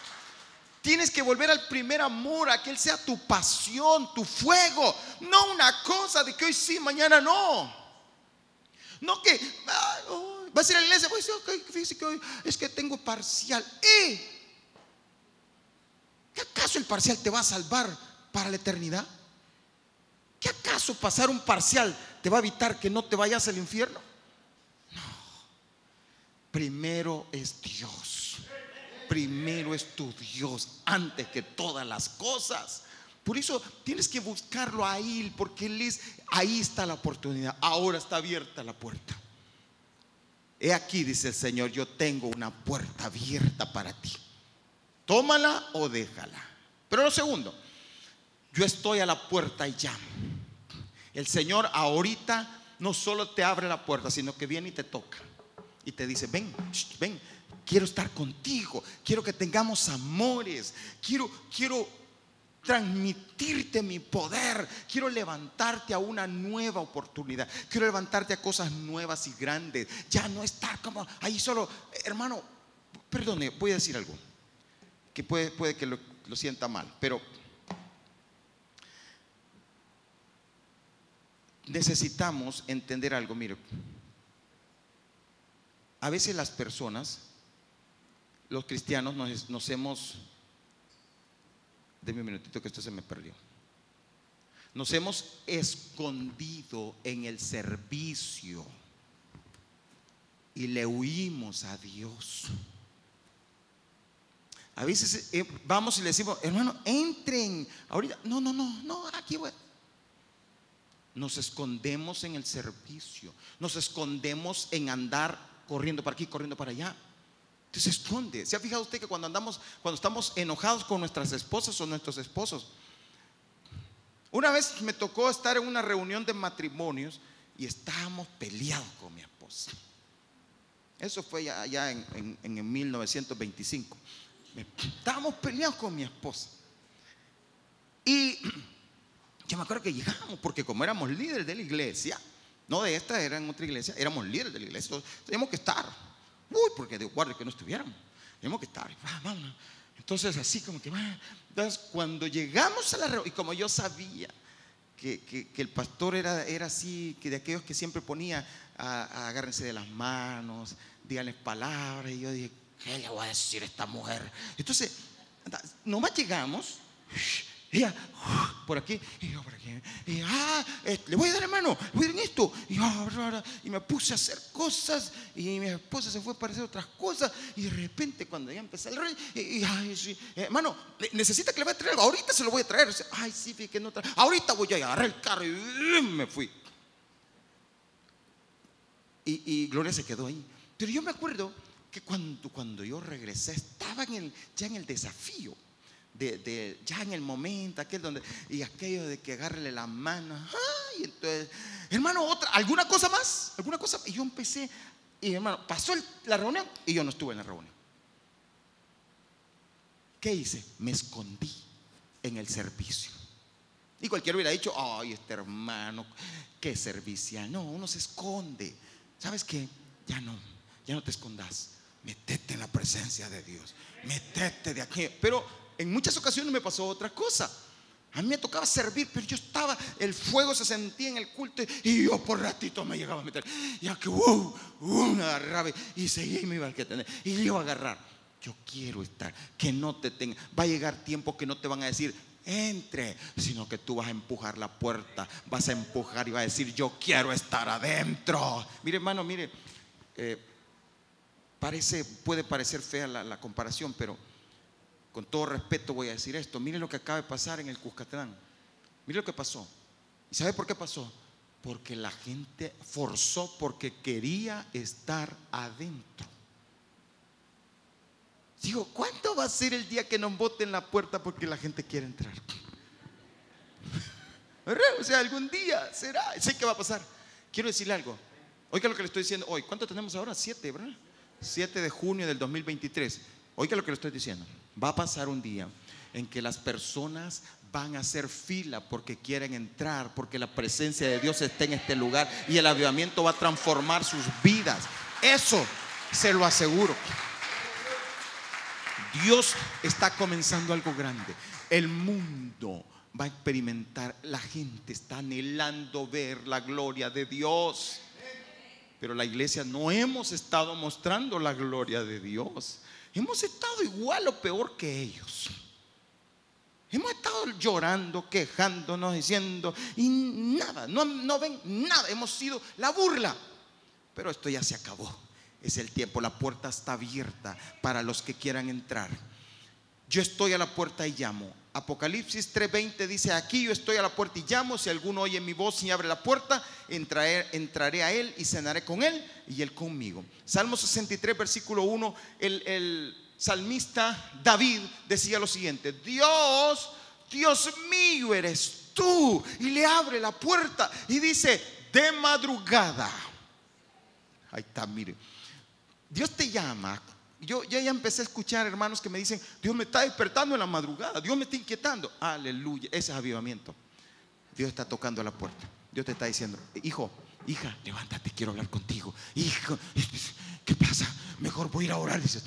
Tienes que volver al primer amor, a que Él sea tu pasión, tu fuego. No una cosa de que hoy sí, mañana no. No que va a ser la iglesia, pues, que hoy es que tengo parcial. ¿Eh? ¿Qué acaso el parcial te va a salvar para la eternidad? ¿Qué acaso pasar un parcial te va a evitar que no te vayas al infierno? No. Primero es Dios. Primero es tu Dios antes que todas las cosas. Por eso tienes que buscarlo ahí, porque Él es, ahí está la oportunidad. Ahora está abierta la puerta. He aquí, dice el Señor, yo tengo una puerta abierta para ti. Tómala o déjala. Pero lo segundo, yo estoy a la puerta y llamo. El Señor ahorita no solo te abre la puerta, sino que viene y te toca. Y te dice, ven, ven, quiero estar contigo, quiero que tengamos amores, quiero, quiero transmitirte mi poder, quiero levantarte a una nueva oportunidad, quiero levantarte a cosas nuevas y grandes, ya no estar como ahí solo, hermano, perdone, voy a decir algo que puede, puede que lo, lo sienta mal, pero necesitamos entender algo. Mire, a veces las personas, los cristianos, nos, hemos, deme un minutito que esto se me perdió, nos hemos escondido en el servicio y le huimos a Dios. A veces eh, vamos y le decimos, hermano, entren. Ahorita, no, no, no, no, aquí voy. Nos escondemos en el servicio. Nos escondemos en andar corriendo para aquí, corriendo para allá. Entonces se esconde. ¿Se ha fijado usted que cuando andamos, cuando estamos enojados con nuestras esposas o nuestros esposos? Una vez me tocó estar en una reunión de matrimonios y estábamos peleados con mi esposa. Eso fue ya, en, en 1925. Estábamos peleados con mi esposa. Y yo me acuerdo que llegamos, porque como éramos líderes de la iglesia, no de esta, era en otra iglesia, éramos líderes de la iglesia, teníamos que estar. Uy, porque de guardia que no estuviéramos, teníamos que estar. Entonces, así como que, entonces, cuando llegamos a la reunión, y como yo sabía que, que, el pastor era, era así, que de aquellos que siempre ponía, a, agárrense de las manos, díganles palabras, y yo dije, ¿qué le voy a decir a esta mujer? Entonces, nomás llegamos, y por aquí, y yo por aquí. Y ah, eh, le voy a dar hermano, le voy a dar en esto. Y, y me puse a hacer cosas. Y mi esposa se fue para hacer otras cosas. Y de repente, cuando ya empecé el rey, y, sí, hermano, necesita que le vaya a traer algo. Ahorita se lo voy a traer. Ay, sí, que no trae. Ahorita voy a agarrar el carro y me fui. Y, y Gloria se quedó ahí. Pero yo me acuerdo que cuando, cuando yo regresé, estaba en el, ya en el desafío ya en el momento, aquel donde, y aquello de que agarrele la mano, ay, entonces, hermano, otra, ¿alguna cosa más? ¿Alguna cosa? Y yo empecé, y hermano, pasó la reunión y yo no estuve en la reunión. ¿Qué hice? Me escondí en el servicio. Y cualquiera hubiera dicho, ay, este hermano, qué servicial. No, uno se esconde. ¿Sabes qué? Ya no, ya no te escondas. Metete en la presencia de Dios. Metete de aquí. Pero en muchas ocasiones me pasó otra cosa. A mí me tocaba servir, pero yo estaba, el fuego se sentía en el culto y yo por ratito me llegaba a meter. Ya que, uh, uh, me agarraba y seguía y me iba a tener. Y yo a agarrar. Yo quiero estar, que no te tenga. Va a llegar tiempo que no te van a decir, entre, sino que tú vas a empujar la puerta, vas a empujar y vas a decir, yo quiero estar adentro. Mire, hermano, mire, eh, parece, puede parecer fea la comparación, pero con todo respeto voy a decir esto, miren lo que acaba de pasar en el Cuscatlán. Miren lo que pasó. ¿Y sabe por qué pasó? Porque la gente forzó porque quería estar adentro. Digo, ¿cuánto va a ser el día que nos boten la puerta porque la gente quiere entrar? O sea, algún día será. Sé que va a pasar. Quiero decirle algo. Oiga lo que le estoy diciendo hoy. ¿Cuánto tenemos ahora? Siete, ¿verdad? 7 de junio del 2023. Oiga lo que le estoy diciendo. Va a pasar un día en que las personas van a hacer fila porque quieren entrar, porque la presencia de Dios está en este lugar y el avivamiento va a transformar sus vidas. Eso se lo aseguro. Dios está comenzando algo grande. El mundo va a experimentar, la gente está anhelando ver la gloria de Dios. Pero la iglesia no hemos estado mostrando la gloria de Dios. Hemos estado igual o peor que ellos. Hemos estado llorando, quejándonos, diciendo, y nada, no, no ven nada, hemos sido la burla. Pero esto ya se acabó. Es el tiempo, la puerta está abierta para los que quieran entrar. Yo estoy a la puerta y llamo. Apocalipsis 3:20 dice, aquí yo estoy a la puerta y llamo, si alguno oye mi voz y abre la puerta, entraré, entraré a él y cenaré con él y él conmigo. Salmo 63, versículo 1, el, el salmista David decía lo siguiente, Dios, Dios mío eres tú, y le abre la puerta y dice, de madrugada. Ahí está, mire. Dios te llama yo ya, ya empecé a escuchar hermanos que me dicen, Dios me está despertando en la madrugada, Dios me está inquietando. Aleluya, ese es avivamiento. Dios está tocando la puerta. Dios te está diciendo, hijo, hija, levántate, quiero hablar contigo. Hijo, ¿qué pasa? Mejor voy a ir a orar, dice.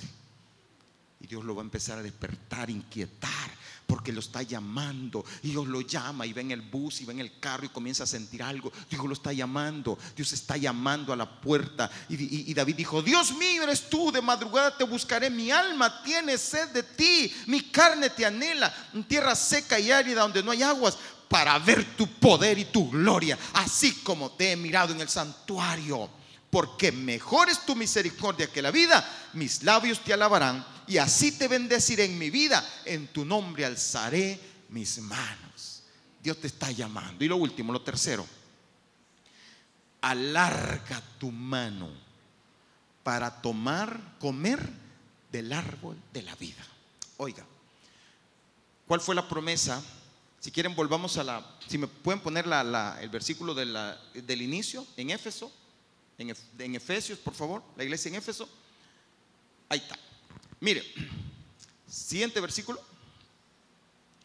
Y Dios lo va a empezar a despertar, inquietar, porque lo está llamando. Y Dios lo llama y ve en el bus y ve en el carro y comienza a sentir algo. Dios lo está llamando. Dios está llamando a la puerta. Y, David dijo, Dios mío eres tú, de madrugada te buscaré. Mi alma tiene sed de ti. Mi carne te anhela. En tierra seca y árida donde no hay aguas para ver tu poder y tu gloria, así como te he mirado en el santuario. Porque mejor es tu misericordia que la vida. Mis labios te alabarán y así te bendeciré en mi vida. En tu nombre alzaré mis manos. Dios te está llamando. Y lo último, lo tercero, alarga tu mano para tomar, comer del árbol de la vida. Oiga, ¿cuál fue la promesa? Si quieren, volvamos a la, si me pueden poner el versículo del inicio en Éfeso, en, en Efesios, por favor, la iglesia en Éfeso. Ahí está. Mire, siguiente versículo.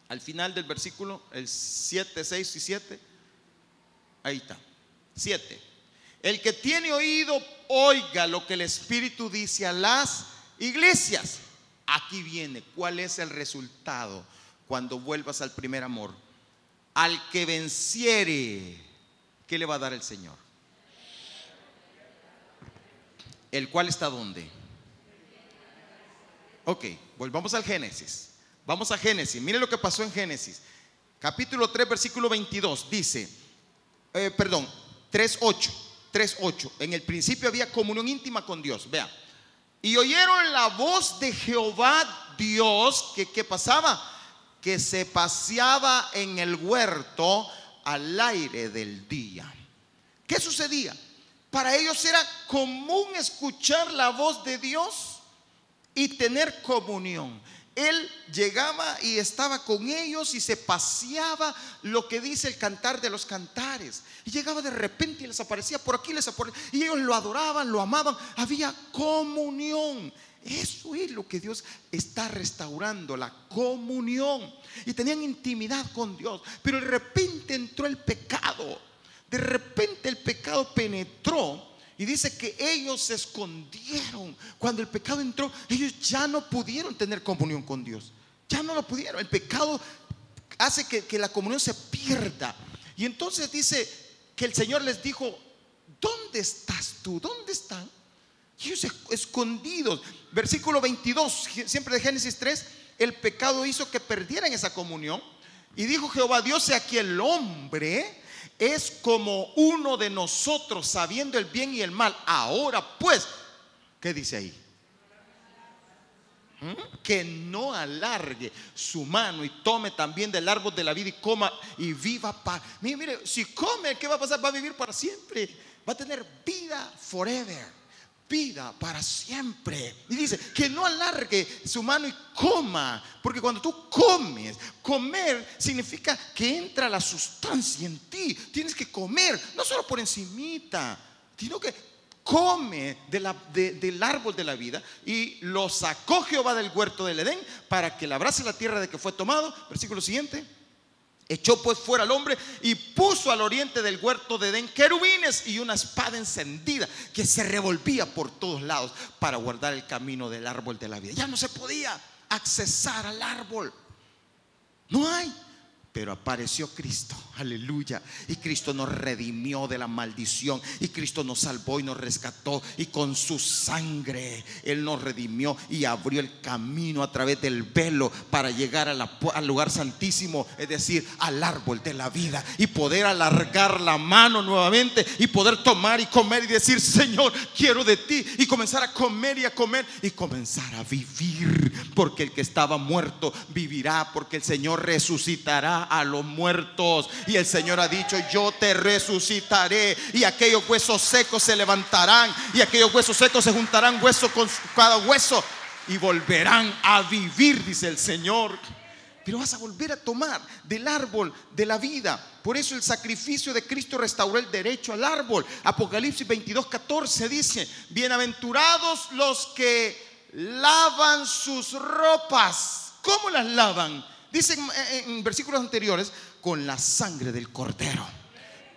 Al final del versículo, el 7, 6 y 7. Ahí está. 7. El que tiene oído, oiga lo que el Espíritu dice a las iglesias. Aquí viene, ¿cuál es el resultado cuando vuelvas al primer amor? Al que venciere, ¿qué le va a dar el Señor? ¿El cual está donde? Ok, volvamos al Génesis. Vamos a Génesis. Mire lo que pasó en Génesis. Capítulo 3, versículo 22. Dice, eh, perdón, 3.8. 3.8. En el principio había comunión íntima con Dios. Vea. Y oyeron la voz de Jehová Dios. Que, ¿Qué pasaba? Que se paseaba en el huerto al aire del día. ¿Qué sucedía? Para ellos era común escuchar la voz de Dios y tener comunión. Él llegaba y estaba con ellos y se paseaba lo que dice el cantar de los cantares. Y llegaba de repente y les aparecía por aquí, les aparecía. Y ellos lo adoraban, lo amaban. Había comunión. Eso es lo que Dios está restaurando, la comunión. Y tenían intimidad con Dios. Pero de repente entró el pecado. De repente el pecado penetró y dice que ellos se escondieron. Cuando el pecado entró, ellos ya no pudieron tener comunión con Dios. Ya no lo pudieron. El pecado hace que, la comunión se pierda. Y entonces dice que el Señor les dijo, ¿dónde estás tú? ¿Dónde están? ellos escondidos. Versículo 22, siempre de Génesis 3, el pecado hizo que perdieran esa comunión. Y dijo Jehová Dios, sea aquí el hombre es como uno de nosotros sabiendo el bien y el mal. Ahora pues, ¿qué dice ahí? ¿Mm? Que no alargue su mano y tome también del árbol de la vida y coma y viva para. Mire, mire, si come, ¿qué va a pasar? Va a vivir para siempre. Va a tener vida forever vida para siempre. Y dice, que no alargue su mano y coma, porque cuando tú comes, comer significa que entra la sustancia en ti. Tienes que comer, no solo por encimita, sino que come del árbol de la vida y lo sacó Jehová del huerto del Edén para que labrase la tierra de que fue tomado. Versículo siguiente. Echó pues fuera al hombre y puso al oriente del huerto de Edén querubines y una espada encendida que se revolvía por todos lados para guardar el camino del árbol de la vida. Ya no se podía accesar al árbol. No hay. Pero apareció Cristo, aleluya. Y Cristo nos redimió de la maldición. Y Cristo nos salvó y nos rescató. Y con su sangre Él nos redimió y abrió el camino a través del velo para llegar al lugar santísimo, es decir, al árbol de la vida. Y poder alargar la mano nuevamente y poder tomar y comer y decir, Señor, quiero de ti. Y comenzar a comer y a comer y comenzar a vivir. Porque el que estaba muerto vivirá. Porque el Señor resucitará a los muertos. Y el Señor ha dicho, yo te resucitaré. Y aquellos huesos secos se levantarán. Y aquellos huesos secos se juntarán hueso con cada hueso. Y volverán a vivir, dice el Señor. Pero vas a volver a tomar del árbol de la vida. Por eso el sacrificio de Cristo restauró el derecho al árbol. Apocalipsis 22, 14 dice, bienaventurados los que lavan sus ropas. ¿Cómo las lavan? Dice en, versículos anteriores, con la sangre del cordero,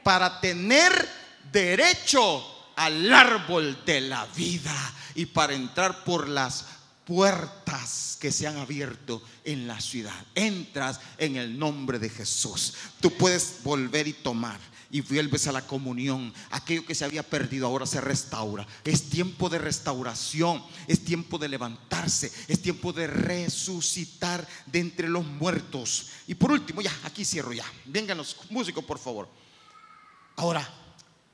para tener derecho al árbol de la vida y para entrar por las puertas que se han abierto en la ciudad. Entras en el nombre de Jesús. Tú puedes volver y tomar y vuelves a la comunión. Aquello que se había perdido ahora se restaura. Es tiempo de restauración, es tiempo de levantarse, es tiempo de resucitar de entre los muertos. Y por último, ya, aquí cierro ya. Vengan los músicos, por favor. Ahora,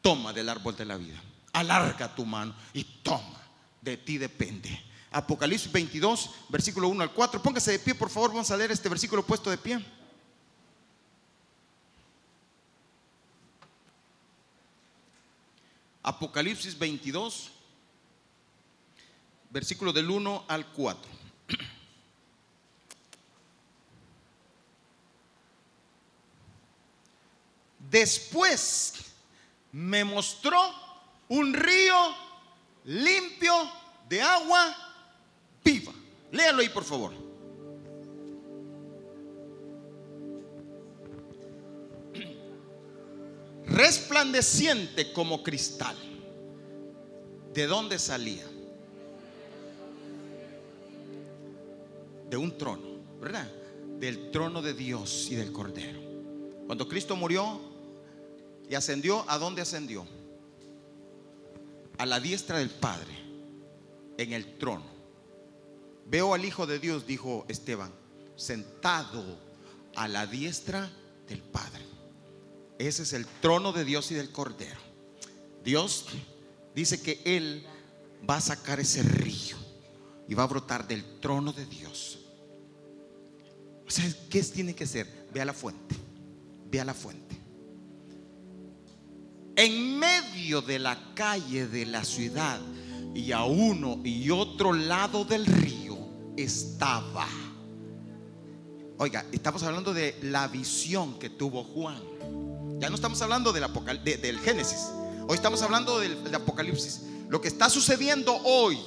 toma del árbol de la vida. Alarga tu mano y toma. De ti depende. Apocalipsis 22, versículo 1 al 4. Póngase de pie, por favor, vamos a leer este versículo puesto de pie. Apocalipsis 22, versículo del 1 al 4. Después me mostró un río limpio de agua viva. Léalo ahí, por favor. Resplandeciente como cristal. ¿De dónde salía? De un trono, ¿verdad? Del trono de Dios y del Cordero. Cuando Cristo murió y ascendió, ¿a dónde ascendió? A la diestra del Padre, en el trono. Veo al Hijo de Dios, dijo Esteban, sentado a la diestra del Padre. Ese es el trono de Dios y del Cordero. Dios dice que Él va a sacar ese río y va a brotar del trono de Dios. O sea, ¿qué tiene que ser? Ve a la fuente, ve a la fuente. En medio de la calle de la ciudad y a uno y otro lado del río estaba. Oiga, estamos hablando de la visión que tuvo Juan. Ya no estamos hablando del, del Génesis. Hoy estamos hablando del, del Apocalipsis. Lo que está sucediendo hoy.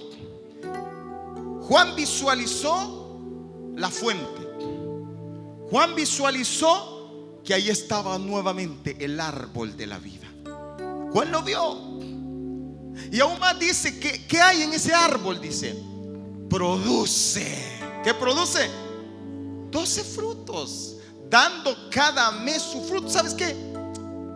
Juan visualizó la fuente. Juan visualizó que ahí estaba nuevamente el árbol de la vida. Juan lo vio. Y aún más dice que ¿qué hay en ese árbol? Dice, produce. ¿Qué produce? 12 frutos, dando cada mes su fruto. ¿Sabes qué?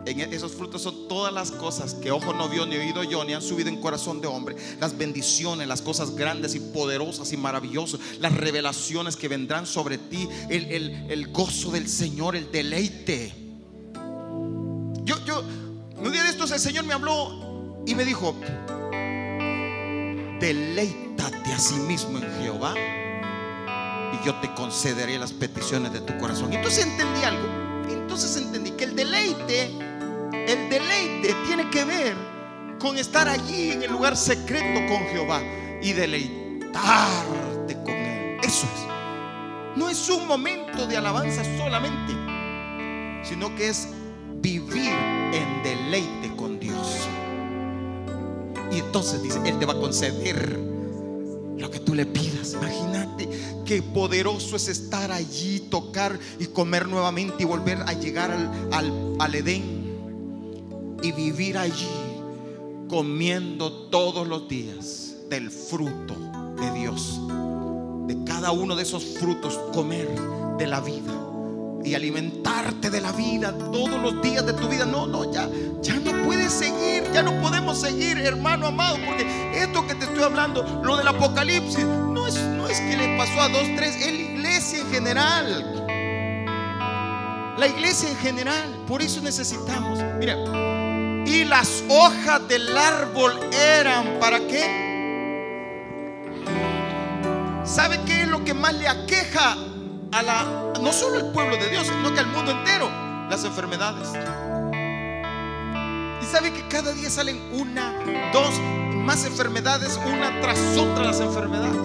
En esos frutos son todas las cosas que ojo no vio, ni oído yo, ni han subido en corazón de hombre. Las bendiciones, las cosas grandes y poderosas y maravillosas, las revelaciones que vendrán sobre ti, el, el gozo del Señor, el deleite. Yo, yo, un día de estos el Señor me habló y me dijo, deleítate a sí mismo en Jehová y yo te concederé las peticiones de tu corazón. Entonces entendí algo. Entonces entendí que el deleite el deleite tiene que ver con estar allí en el lugar secreto con Jehová y deleitarte con Él. Eso es. No es un momento de alabanza solamente, sino que es vivir en deleite con Dios. Y entonces dice, Él te va a conceder lo que tú le pidas. Imagínate qué poderoso es estar allí, tocar y comer nuevamente y volver a llegar al, Edén y vivir allí comiendo todos los días del fruto de Dios. De cada uno de esos frutos comer de la vida y alimentarte de la vida todos los días de tu vida. No, no, ya, ya no puedes seguir, ya no podemos seguir, hermano amado, porque esto que te estoy hablando, lo del Apocalipsis, no es, no es que le pasó a dos, tres, es la iglesia en general. La iglesia en general, por eso necesitamos, mira, y las hojas del árbol eran para qué? ¿Sabe qué es lo que más le aqueja a la no solo al pueblo de Dios, sino que al mundo entero? Las enfermedades. Y sabe que cada día salen una, dos, más enfermedades, una tras otra las enfermedades.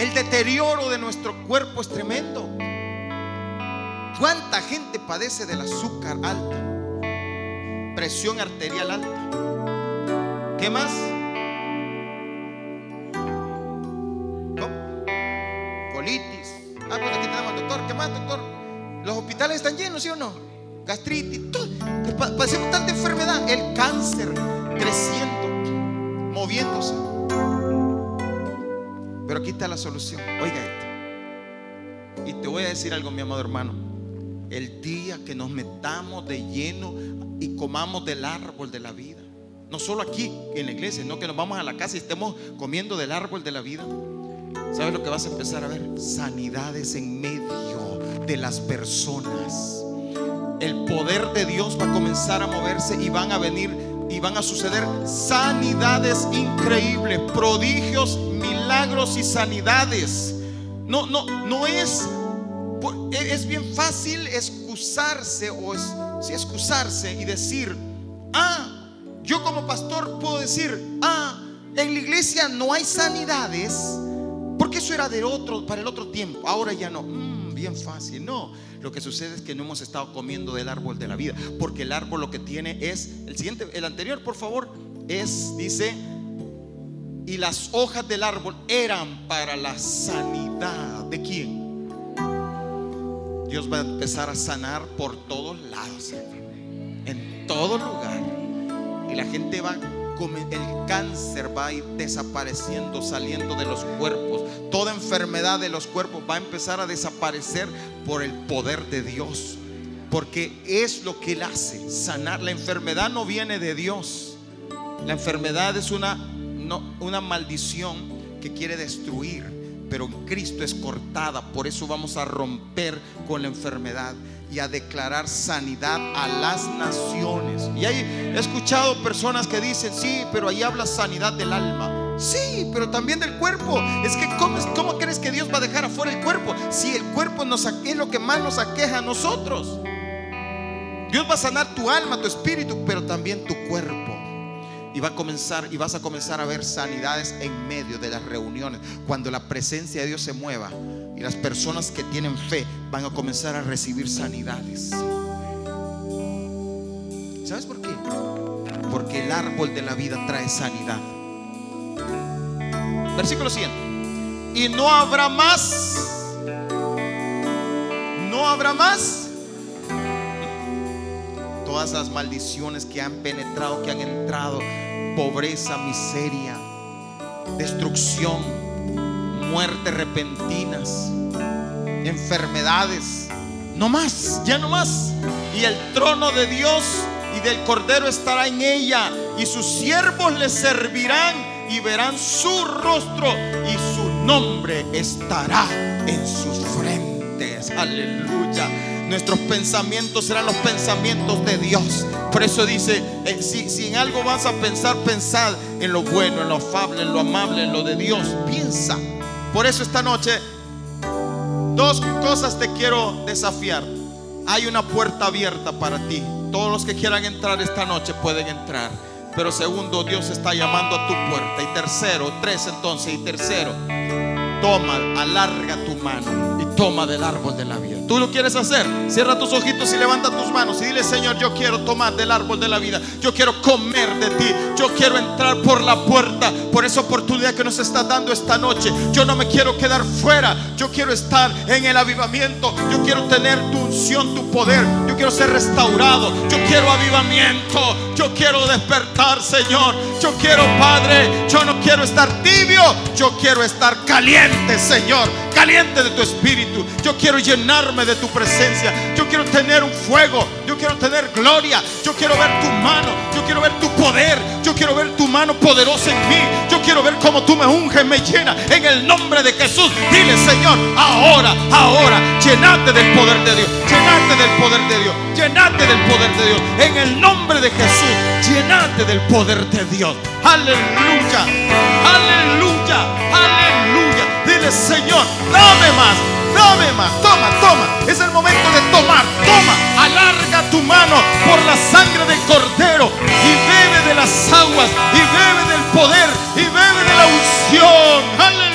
El deterioro de nuestro cuerpo es tremendo. ¿Cuánta gente padece del azúcar alto? Presión arterial alta. ¿Qué más? Colitis. Ah, pues aquí tenemos doctor. ¿Qué más, doctor? Los hospitales están llenos, ¿sí o no? Gastritis, todo. Pasemos tanta enfermedad. El cáncer creciendo, moviéndose. Pero aquí está la solución. Oiga esto. Y te voy a decir algo, mi amado hermano. El día que nos metamos de lleno y comamos del árbol de la vida. No solo aquí en la iglesia, no que nos vamos a la casa y estemos comiendo del árbol de la vida. ¿Sabes lo que vas a empezar a ver? Sanidades en medio de las personas. El poder de Dios va a comenzar a moverse y van a venir y van a suceder sanidades increíbles, prodigios, milagros y sanidades. No, no, no es, es bien fácil excusarse o es, sí, excusarse y decir, ah, yo como pastor puedo decir, ah, en la iglesia no hay sanidades, porque eso era de otro, para el otro tiempo, ahora ya no. Mm, bien fácil, no. Lo que sucede es que no hemos estado comiendo del árbol de la vida, porque el árbol lo que tiene es, el siguiente, el anterior, por favor, es, dice, y las hojas del árbol eran para la sanidad. ¿De quién? Dios va a empezar a sanar por todos lados, en todo lugar. Y la gente va el cáncer va a ir desapareciendo, saliendo de los cuerpos. Toda enfermedad de los cuerpos va a empezar a desaparecer por el poder de Dios. Porque es lo que Él hace, sanar. La enfermedad no viene de Dios. La enfermedad es una, una maldición que quiere destruir pero en Cristo es cortada. Por eso vamos a romper con la enfermedad y a declarar sanidad a las naciones. Y ahí he escuchado personas que dicen, sí, pero ahí habla sanidad del alma. Sí, pero también del cuerpo. Es que ¿cómo, ¿cómo, crees que Dios va a dejar afuera el cuerpo? Si el cuerpo nos, es lo que más nos aqueja a nosotros. Dios va a sanar tu alma, tu espíritu, pero también tu cuerpo. Y va a comenzar y vas a comenzar a ver sanidades en medio de las reuniones. Cuando la presencia de Dios se mueva y las personas que tienen fe van a comenzar a recibir sanidades. ¿Sabes por qué? Porque el árbol de la vida trae sanidad. Versículo siguiente. Y no habrá más. No habrá más todas las maldiciones que han penetrado, que han entrado, pobreza, miseria, destrucción, muerte repentinas, enfermedades. No más, ya no más. Y el trono de Dios y del Cordero estará en ella y sus siervos le servirán y verán su rostro y su nombre estará en sus frentes. Aleluya. Nuestros pensamientos serán los pensamientos de Dios. Por eso dice, eh, si, si, en algo vas a pensar, pensad en lo bueno, en lo afable, en lo amable, en lo de Dios. Piensa. Por eso esta noche, dos cosas te quiero desafiar. Hay una puerta abierta para ti. Todos los que quieran entrar esta noche pueden entrar. Pero segundo, Dios está llamando a tu puerta. Y tercero, tres entonces. Y tercero, toma, alarga tu mano y toma del árbol de la. ¿Tú lo quieres hacer? Cierra tus ojitos y levanta tus manos y dile, Señor, yo quiero tomar del árbol de la vida. Yo quiero comer de ti. Yo quiero entrar por la puerta, por esa oportunidad que nos está dando esta noche. Yo no me quiero quedar fuera. Yo quiero estar en el avivamiento. Yo quiero tener tu unción, tu poder. Yo quiero ser restaurado. Yo quiero avivamiento. Yo quiero despertar, Señor. Yo quiero, Padre. Yo no quiero estar tibio. Yo quiero estar caliente, Señor. Caliente de tu espíritu. Yo quiero llenarme de tu presencia. Yo quiero tener un fuego. Quiero tener gloria. Yo quiero ver tu mano. Yo quiero ver tu poder. Yo quiero ver tu mano poderosa en mí. Yo quiero ver cómo tú me unges, me llena. En el nombre de Jesús. Dile, Señor, ahora, ahora, llenate del poder de Dios. Llenate del poder de Dios. Llenate del poder de Dios. En el nombre de Jesús. Llenate del poder de Dios. Aleluya. Aleluya. Aleluya. Dile, Señor, dame más. Dame más. Toma, toma. Es el momento de tomar. Toma. Alarga por la sangre del cordero y bebe de las aguas y bebe del poder y bebe de la unción.